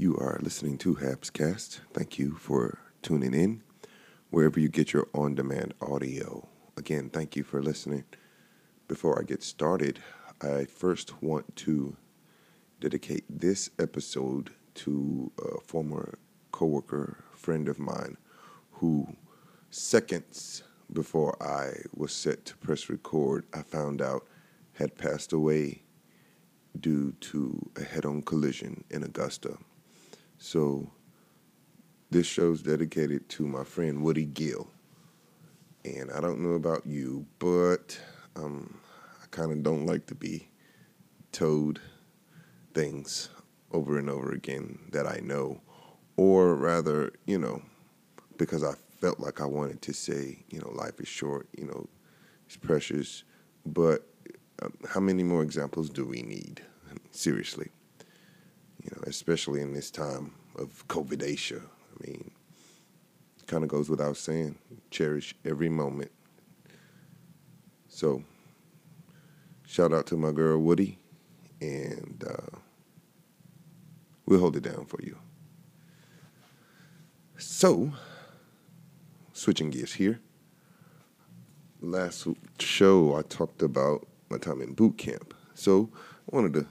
You are listening to Habscast. Thank you for tuning in wherever you get your on demand audio. Again, thank you for listening. Before I get started, I first want to dedicate this episode to a former coworker, friend of mine, who seconds before I was set to press record, I found out had passed away due to a head on collision in Augusta. So, this show's dedicated to my friend Woody Gill. And I don't know about you, but um, I kind of don't like to be told things over and over again that I know. Or rather, you know, because I felt like I wanted to say, you know, life is short, you know, it's precious. But um, how many more examples do we need? Seriously. You know, especially in this time of COVIDatia. I mean, kind of goes without saying. Cherish every moment. So, shout out to my girl Woody, and uh, we'll hold it down for you. So, switching gears here. Last show, I talked about my time in boot camp. So, I wanted to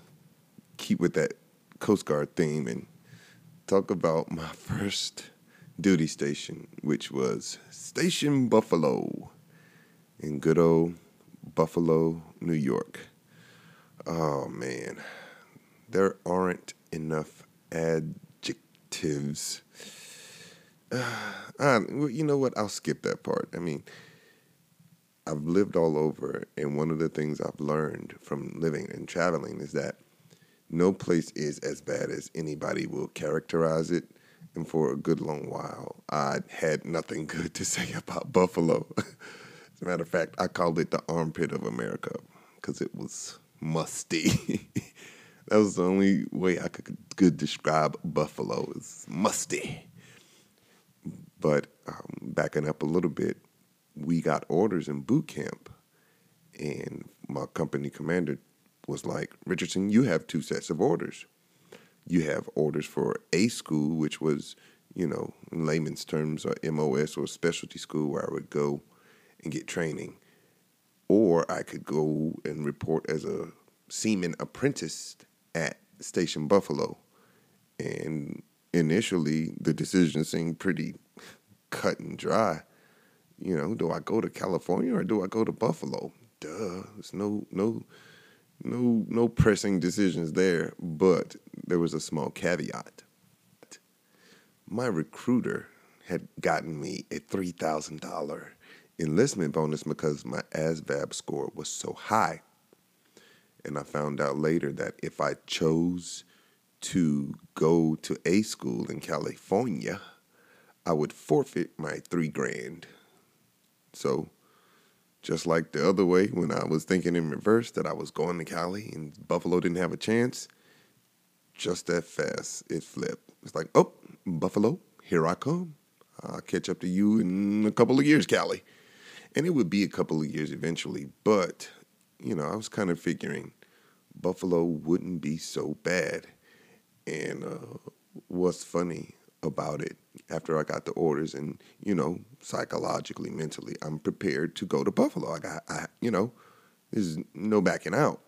keep with that Coast Guard theme and talk about my first duty station, which was Station Buffalo in good old Buffalo, New York. Oh man, there aren't enough adjectives. Uh, you know what? I'll skip that part. I mean, I've lived all over, and one of the things I've learned from living and traveling is that no place is as bad as anybody will characterize it. And for a good long while, I had nothing good to say about Buffalo. as a matter of fact, I called it the armpit of America because it was musty. that was the only way I could, could describe Buffalo is musty. But um, backing up a little bit, we got orders in boot camp, and my company commander was like, Richardson, you have two sets of orders. You have orders for A school, which was, you know, in layman's terms, or MOS or specialty school where I would go and get training. Or I could go and report as a seaman apprentice at Station Buffalo. And initially, the decision seemed pretty cut and dry. You know, do I go to California or do I go to Buffalo? Duh, there's no no no no pressing decisions there, but there was a small caveat. My recruiter had gotten me a three thousand dollar enlistment bonus because my ASVAB score was so high. And I found out later that if I chose to go to a school in California, I would forfeit my three grand. So just like the other way, when I was thinking in reverse that I was going to Cali and Buffalo didn't have a chance, just that fast it flipped. It's like, oh, Buffalo, here I come. I'll catch up to you in a couple of years, Cali. And it would be a couple of years eventually, but, you know, I was kind of figuring Buffalo wouldn't be so bad. And uh, what's funny about it after I got the orders and, you know, psychologically, mentally, I'm prepared to go to Buffalo. I got, I, you know, there's no backing out.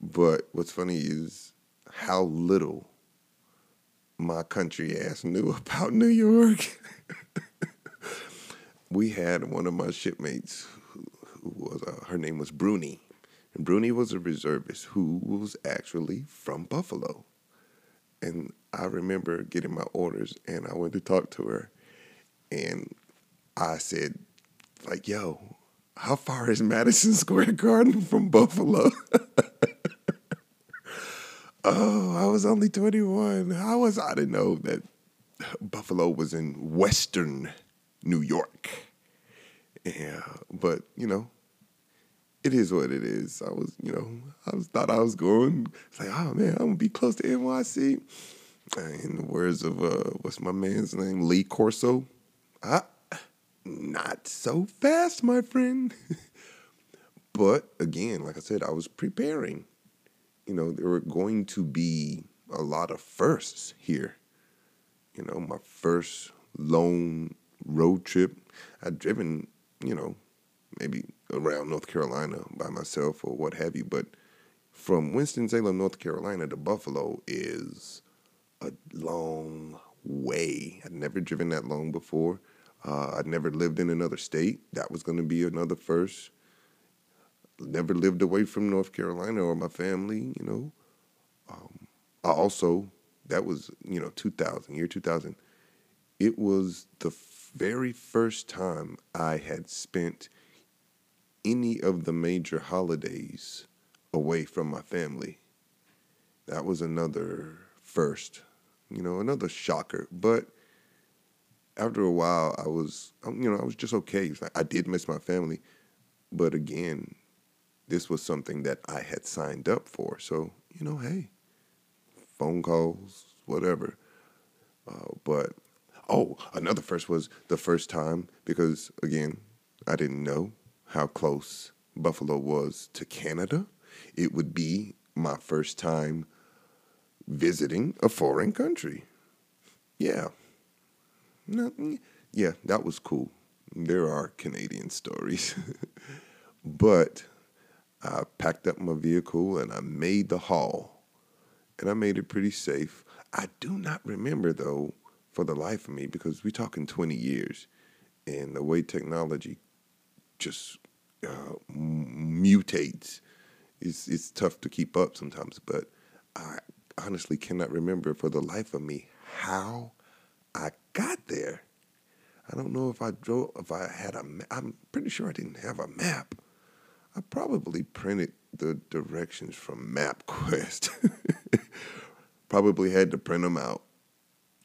But what's funny is how little my country ass knew about New York. we had one of my shipmates who, who was, uh, her name was Bruni. And Bruni was a reservist who was actually from Buffalo. And I remember getting my orders and I went to talk to her and I said, like, yo, how far is Madison Square Garden from Buffalo? oh, I was only 21. How was I to know that Buffalo was in western New York? Yeah, but you know, it is what it is. I was, you know, I was thought I was going. It's like, oh man, I'm gonna be close to NYC. In the words of uh, what's my man's name, Lee Corso, ah, not so fast, my friend. but again, like I said, I was preparing. You know, there were going to be a lot of firsts here. You know, my first lone road trip. I'd driven, you know, maybe around North Carolina by myself or what have you, but from Winston-Salem, North Carolina to Buffalo is a long way. I'd never driven that long before. Uh, I'd never lived in another state. That was going to be another first. Never lived away from North Carolina or my family, you know. Um, I also, that was, you know, 2000, year 2000. It was the very first time I had spent any of the major holidays away from my family. That was another first, you know, another shocker. But after a while, I was, um, you know, I was just okay. I did miss my family, but again, this was something that I had signed up for. So, you know, hey, phone calls, whatever. Uh, but oh, another first was the first time because again, I didn't know how close Buffalo was to Canada. It would be my first time visiting a foreign country. Yeah. yeah, that was cool. There are Canadian stories. but I packed up my vehicle and I made the haul. And I made it pretty safe. I do not remember, though, for the life of me, because we're talking 20 years. And the way technology just uh, mutates, it's, it's tough to keep up sometimes. But I honestly cannot remember for the life of me how I got there. I don't know if I drove, if I had a, I'm pretty sure I didn't have a map. I probably printed the directions from MapQuest. probably had to print them out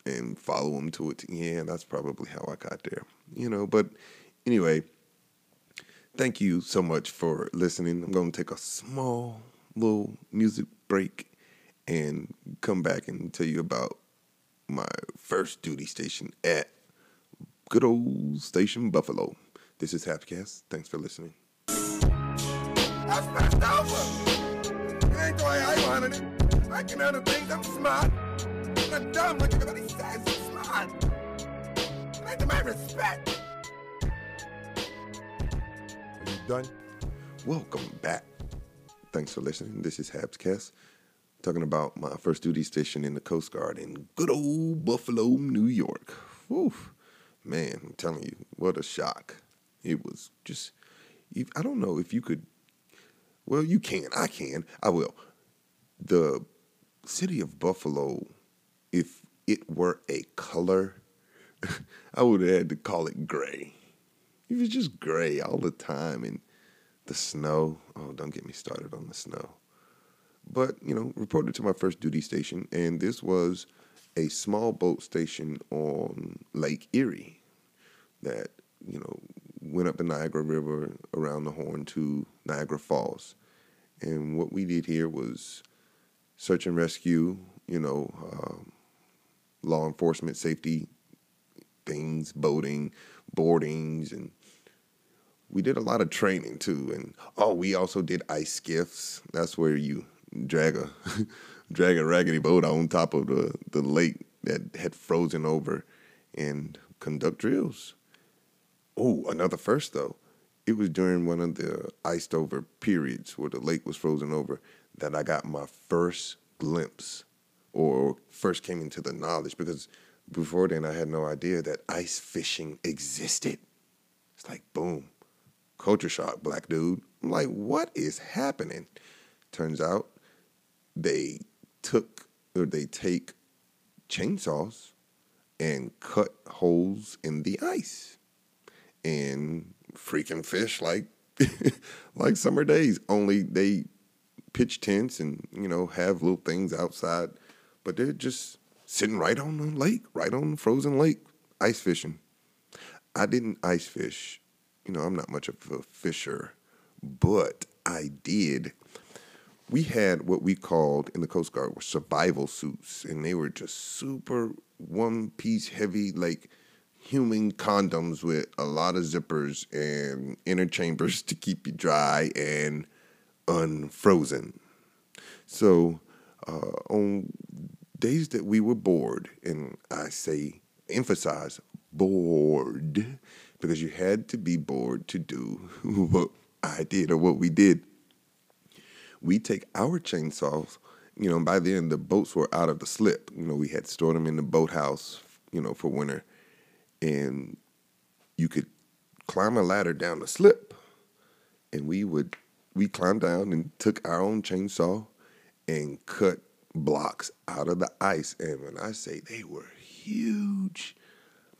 and follow them to it. Yeah, that's probably how I got there. You know, but anyway, thank you so much for listening. I'm going to take a small little music break and come back and tell you about my first duty station at good old Station Buffalo. This is Habscast. Thanks for listening. That's messed over. It ain't the way I wanted it. I can handle things. I'm smart. I'm not dumb like everybody says. I'm smart. And I demand respect. Are you done? Welcome back. Thanks for listening. This is Habscast talking about my first duty station in the Coast Guard in good old Buffalo, New York. Oof, man, I'm telling you, what a shock. It was just, I don't know if you could, well, you can, I can, I will. The city of Buffalo, if it were a color, I would have had to call it gray. It was just gray all the time. And the snow, oh, don't get me started on the snow. But, you know, reported to my first duty station, and this was a small boat station on Lake Erie that, you know, went up the Niagara River around the Horn to Niagara Falls. And what we did here was search and rescue, you know, um, law enforcement safety things, boating, boardings, and we did a lot of training too. And oh, we also did ice skiffs. That's where you drag a drag a raggedy boat on top of the, the lake that had frozen over and conduct drills. Oh, another first though. It was during one of the iced over periods where the lake was frozen over that I got my first glimpse or first came into the knowledge because before then I had no idea that ice fishing existed. It's like boom, culture shock, black dude. I'm like, what is happening? Turns out they took or they take chainsaws and cut holes in the ice and freaking fish like like summer days. Only they pitch tents and you know have little things outside but they're just sitting right on the lake right on the frozen lake ice fishing. I didn't ice fish. You know i'm not much of a fisher but i did we had what we called in the Coast Guard were survival suits, and they were just super one piece heavy, like human condoms with a lot of zippers and inner chambers to keep you dry and unfrozen. So uh, on days that we were bored, and I say emphasize bored because you had to be bored to do what I did or what we did. We take our chainsaws, you know, by then the boats were out of the slip. You know, we had stored them in the boathouse, you know, for winter. And you could climb a ladder down the slip. And we would, we climbed down and took our own chainsaw and cut blocks out of the ice. And when I say they were huge,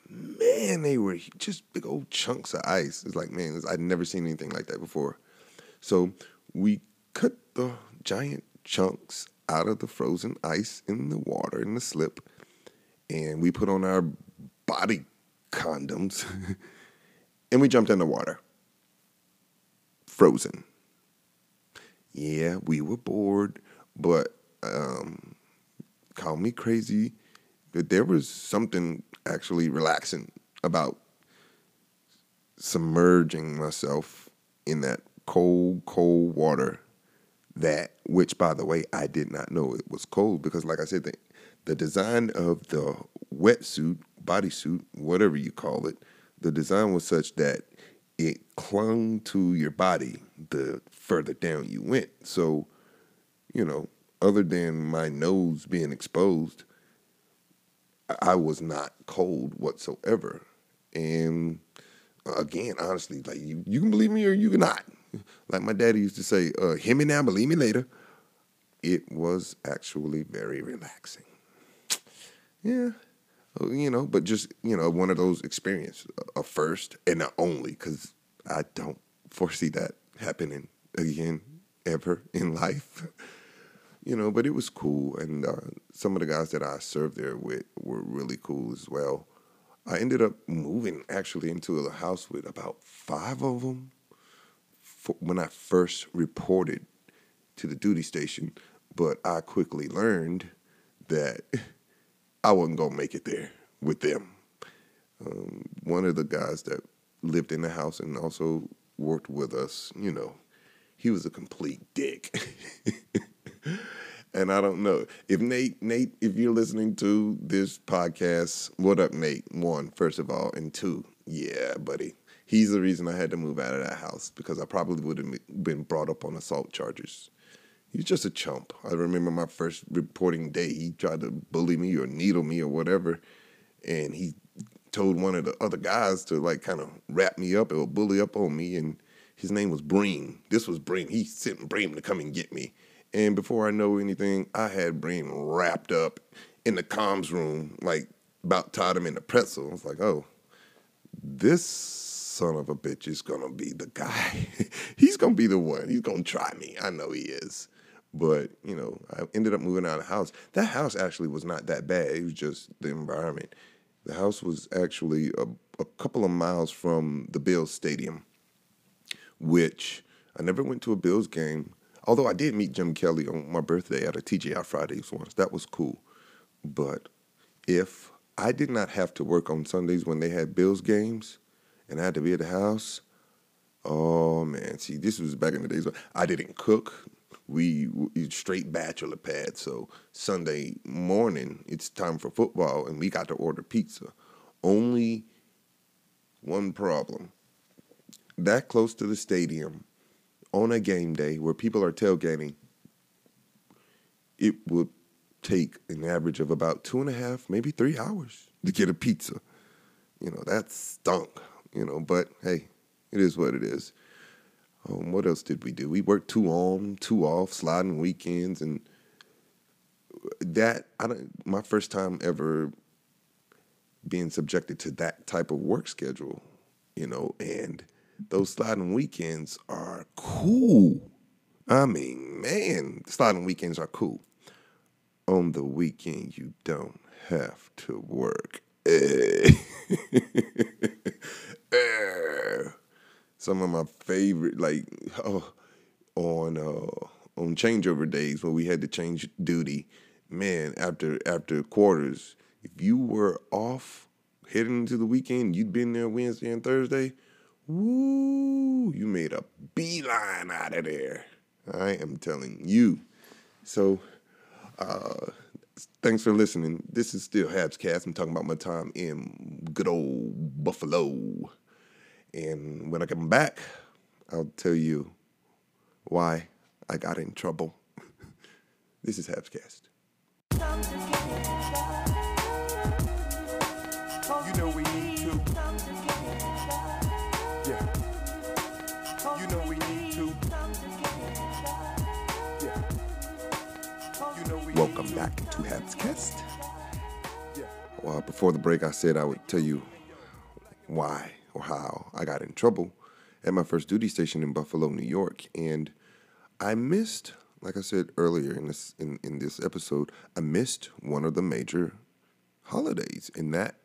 man, they were just big old chunks of ice. It's like, man, I'd never seen anything like that before. So we cut the giant chunks out of the frozen ice in the water in the slip, and we put on our body condoms, and we jumped in the water. Frozen. Yeah, we were bored, but um, call me crazy, but there was something actually relaxing about submerging myself in that cold, cold water. That, which by the way, I did not know it was cold because, like I said, the, the design of the wetsuit, bodysuit, whatever you call it, the design was such that it clung to your body the further down you went. So, you know, other than my nose being exposed, I was not cold whatsoever. And again, honestly, like you, you can believe me or you cannot. Like my daddy used to say, uh, "Hear me now, believe me later." It was actually very relaxing. Yeah, uh, you know, but just you know, one of those experiences, a first and a only, because I don't foresee that happening again ever in life you know, but it was cool. And uh, some of the guys that I served there with were really cool as well. I ended up moving actually into a house with about five of them when I first reported to the duty station. But I quickly learned that I wasn't to make it there with them. Um, one of the guys that lived in the house and also worked with us, you know, he was a complete dick. and I don't know if Nate, Nate, if you're listening to this podcast, what up, Nate? One, first of all, and two, yeah, buddy, he's the reason I had to move out of that house because I probably would have been brought up on assault charges. He's just a chump. I remember my first reporting day. He tried to bully me or needle me or whatever, and he told one of the other guys to like kind of wrap me up or bully up on me, and his name was Bream. This was Bream. He sent Bream to come and get me and before I know anything, I had Bream wrapped up in the comms room, like about tied him in a pretzel. I was like, oh, this son of a bitch is gonna be the guy. He's gonna be the one. He's gonna try me. I know he is. But, you know, I ended up moving out of the house. That house actually was not that bad. It was just the environment. The house was actually a, a couple of miles from the Bills Stadium, which I never went to a Bills game Although I did meet Jim Kelly on my birthday at a TGI Fridays once. That was cool. But if I did not have to work on Sundays when they had Bills games and I had to be at the house, oh man, see, this was back in the days I didn't cook. We, we straight bachelor pad. So Sunday morning, it's time for football, and we got to order pizza. Only one problem. That close to the stadium, on a game day where people are tailgating, it would take an average of about two and a half, maybe three hours to get a pizza. You know, that stunk, you know, but hey, it is what it is. Um, what else did we do? We worked two on, two off, sliding weekends, and that I don't. My first time ever being subjected to that type of work schedule, you know, and those sliding weekends are cool. I mean, man, sliding weekends are cool. On the weekend, you don't have to work. Some of my favorite, like, oh, on uh, on changeover days when we had to change duty, man, after after quarters, if you were off heading into the weekend, you'd been there Wednesday and Thursday Woo, you made a beeline out of there. I am telling you. So Uh, thanks for listening. This is still Habscast. I'm talking about my time in good old Buffalo. And when I come back, I'll tell you why I got in trouble. this is Habs Cast. You know we need to. Yeah. You know we need to. Yeah. You know we Welcome back to Habs Cast. Yeah. Well, before the break, I said I would tell you why or how I got in trouble at my first duty station in Buffalo, New York, and I missed, like I said earlier in this in, in this episode, I missed one of the major holidays, and that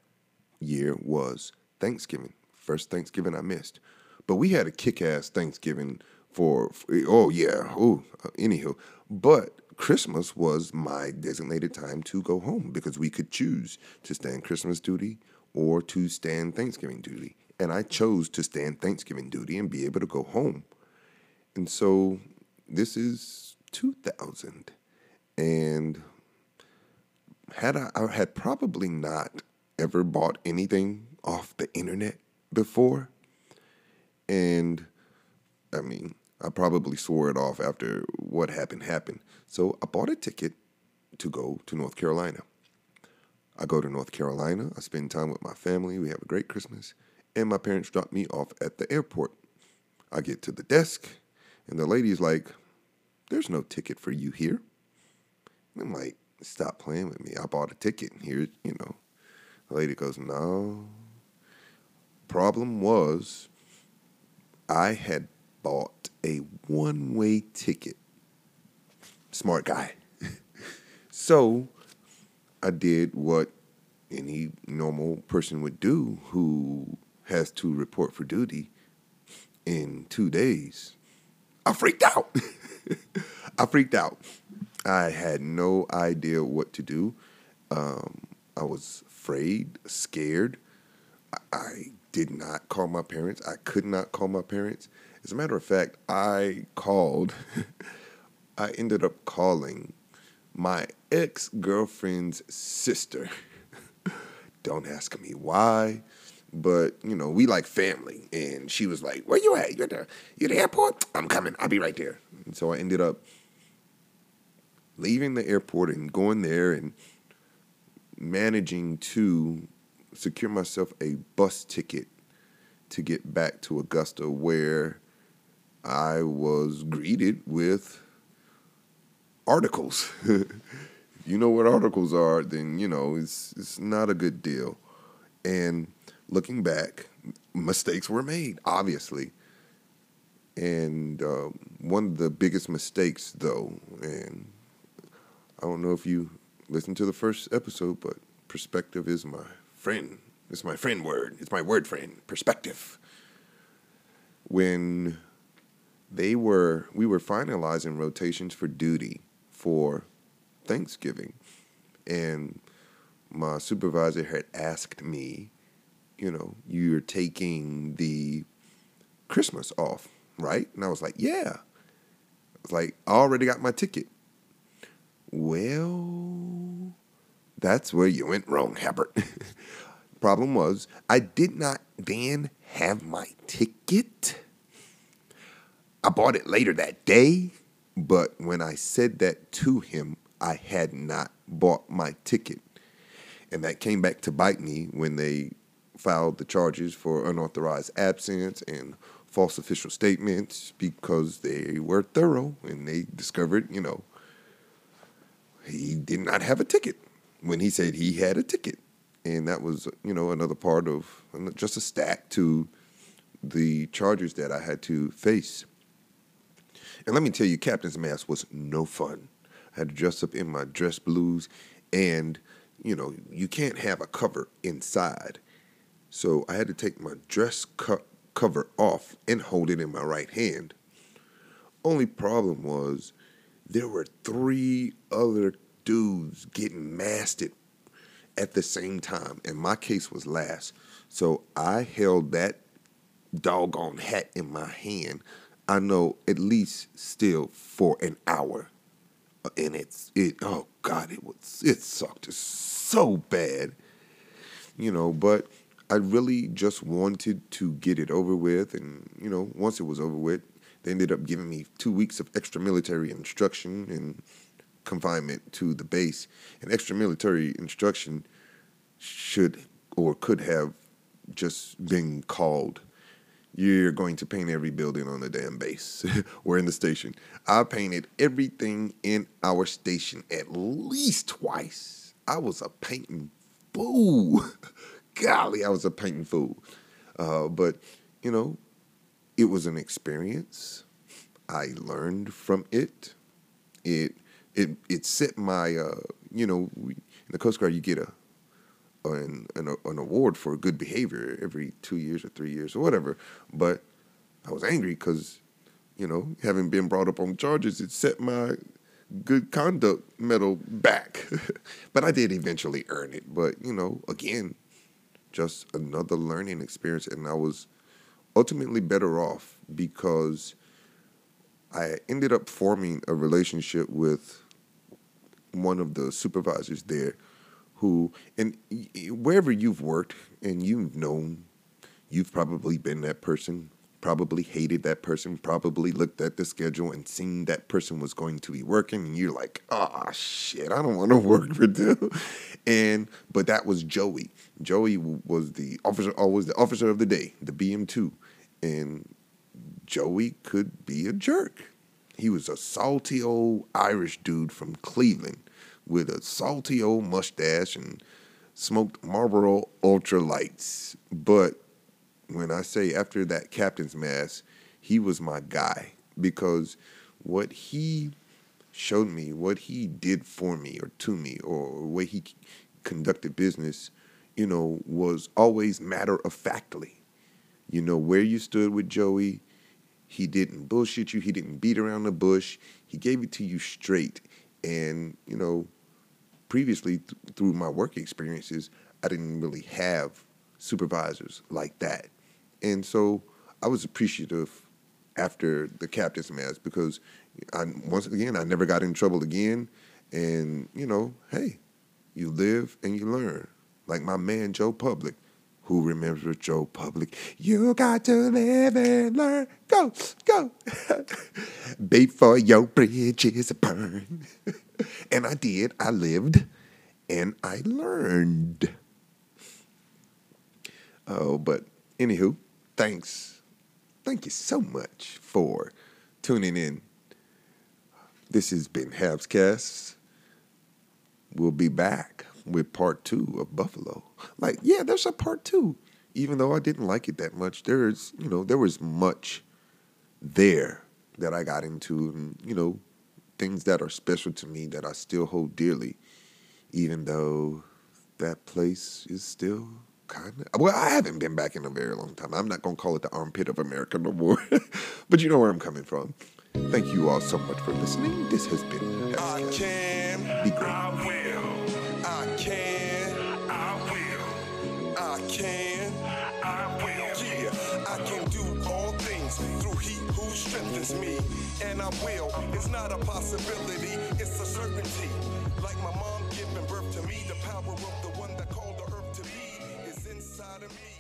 year was Thanksgiving. First Thanksgiving I missed, but we had a kick-ass Thanksgiving for, for oh yeah, oh anywho, but Christmas was my designated time to go home because we could choose to stand Christmas duty or to stand Thanksgiving duty. And I chose to stand Thanksgiving duty and be able to go home. And so this is 2000. And had I, I had probably not ever bought anything off the internet before. And I mean, I probably swore it off after what happened happened. So I bought a ticket to go to North Carolina. I go to North Carolina. I spend time with my family. We have a great Christmas. And my parents drop me off at the airport. I get to the desk, and the lady's like, There's no ticket for you here. And I'm like, Stop playing with me. I bought a ticket. Here, you know. The lady goes, No. Problem was, I had bought a one way ticket. Smart guy. so I did what any normal person would do who has to report for duty in two days. I freaked out. I freaked out. I had no idea what to do. Um, I was afraid, scared. I, I did not call my parents. I could not call my parents. As a matter of fact, I called, I ended up calling my ex girlfriend's sister. Don't ask me why, but you know, we like family. And she was like, Where you at? You at the, you at the airport? I'm coming. I'll be right there. And so I ended up leaving the airport and going there and managing to secure myself a bus ticket to get back to Augusta, where I was greeted with articles. you know what articles are, then you know it's it's not a good deal. And looking back, mistakes were made, obviously. And uh, one of the biggest mistakes, though, and I don't know if you listened to the first episode, but perspective is my friend. It's my friend word. It's my word friend. Perspective. When they were, we were finalizing rotations for duty for Thanksgiving, and my supervisor had asked me, you know, you're taking the Christmas off, right? And I was like, yeah. I was like, I already got my ticket. Well, that's where you went wrong, Habert. Problem was, I did not then have my ticket. I bought it later that day, but when I said that to him, I had not bought my ticket. And that came back to bite me when they filed the charges for unauthorized absence and false official statements because they were thorough and they discovered, you know, he did not have a ticket when he said he had a ticket. And that was, you know, another part of just a stack to the charges that I had to face. And let me tell you, Captain's Mast was no fun. I had to dress up in my dress blues, and, you know, you can't have a cover inside. So I had to take my dress co- cover off and hold it in my right hand. Only problem was there were three other dudes getting masted at the same time, and my case was last. So I held that doggone hat in my hand. I know at least still for an hour. Uh, and it's it. Oh God, it was it sucked so bad, you know. But I really just wanted to get it over with, and you know, once it was over with, they ended up giving me two weeks of extra military instruction and confinement to the base. And extra military instruction should or could have just been called you're going to paint every building on the damn base or in the station. I painted everything in our station at least twice. I was a painting fool. Golly, I was a painting fool. Uh, but, you know, it was an experience. I learned from it. It it it set my uh, you know in the Coast Guard you get a an, an, an award for good behavior every two years or three years or whatever. But I was angry because you know having been brought up on charges, it set my good conduct medal back. but I did eventually earn it. But you know again, just another learning experience, and I was ultimately better off because I ended up forming a relationship with one of the supervisors there who, and wherever you've worked and you've known, you've probably been that person, probably hated that person, probably looked at the schedule and seen that person was going to be working, and you're like, oh shit, I don't want to work for them. And but that was Joey. Joey was the officer, always the officer of the day, the BM2, and Joey could be a jerk. He was a salty old Irish dude from Cleveland with a salty old mustache and smoked Marlboro Ultra Lights. But when I say after that captain's mast, he was my guy because what he showed me, what he did for me or to me, or the way he conducted business, you know, was always matter of factly. You know, where you stood with Joey, he didn't bullshit you, he didn't beat around the bush, he gave it to you straight. And, you know, previously th- through my work experiences, I didn't really have supervisors like that. And so I was appreciative after the captain's mast because I once again I never got in trouble again. And you know, hey, you live and you learn. Like my man Joe Public, who remembers Joe Public. You got to live and learn. Go, go. Before your bridges burn. and I did. I lived and I learned. Oh, but anywho, thanks. Thank you so much for tuning in. This has been Habs Cast. We'll be back with part two of Buffalo. Like, yeah, there's a part two. Even though I didn't like it that much, there's, you know, there was much there that I got into, and, you know, things that are special to me that I still hold dearly, even though that place is still kind of. Well, I haven't been back in a very long time. I'm not going to call it the armpit of America no more, but you know where I'm coming from. Thank you all so much for listening. This has been. I can. Be great. I will. I can. I will. I can. I will. Yeah, I can do all things through He who strengthens me, and I will. It's not a possibility, it's a certainty. Like my mom giving birth to me, the power of the inside of me.